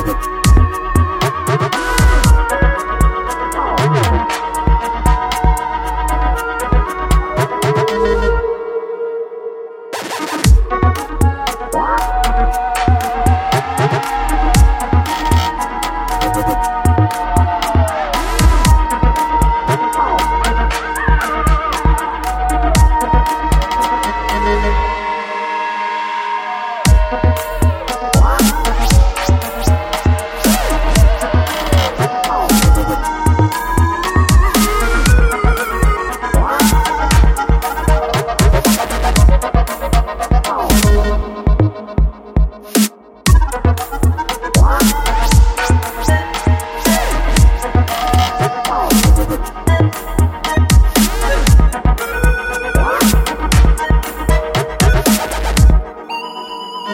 What?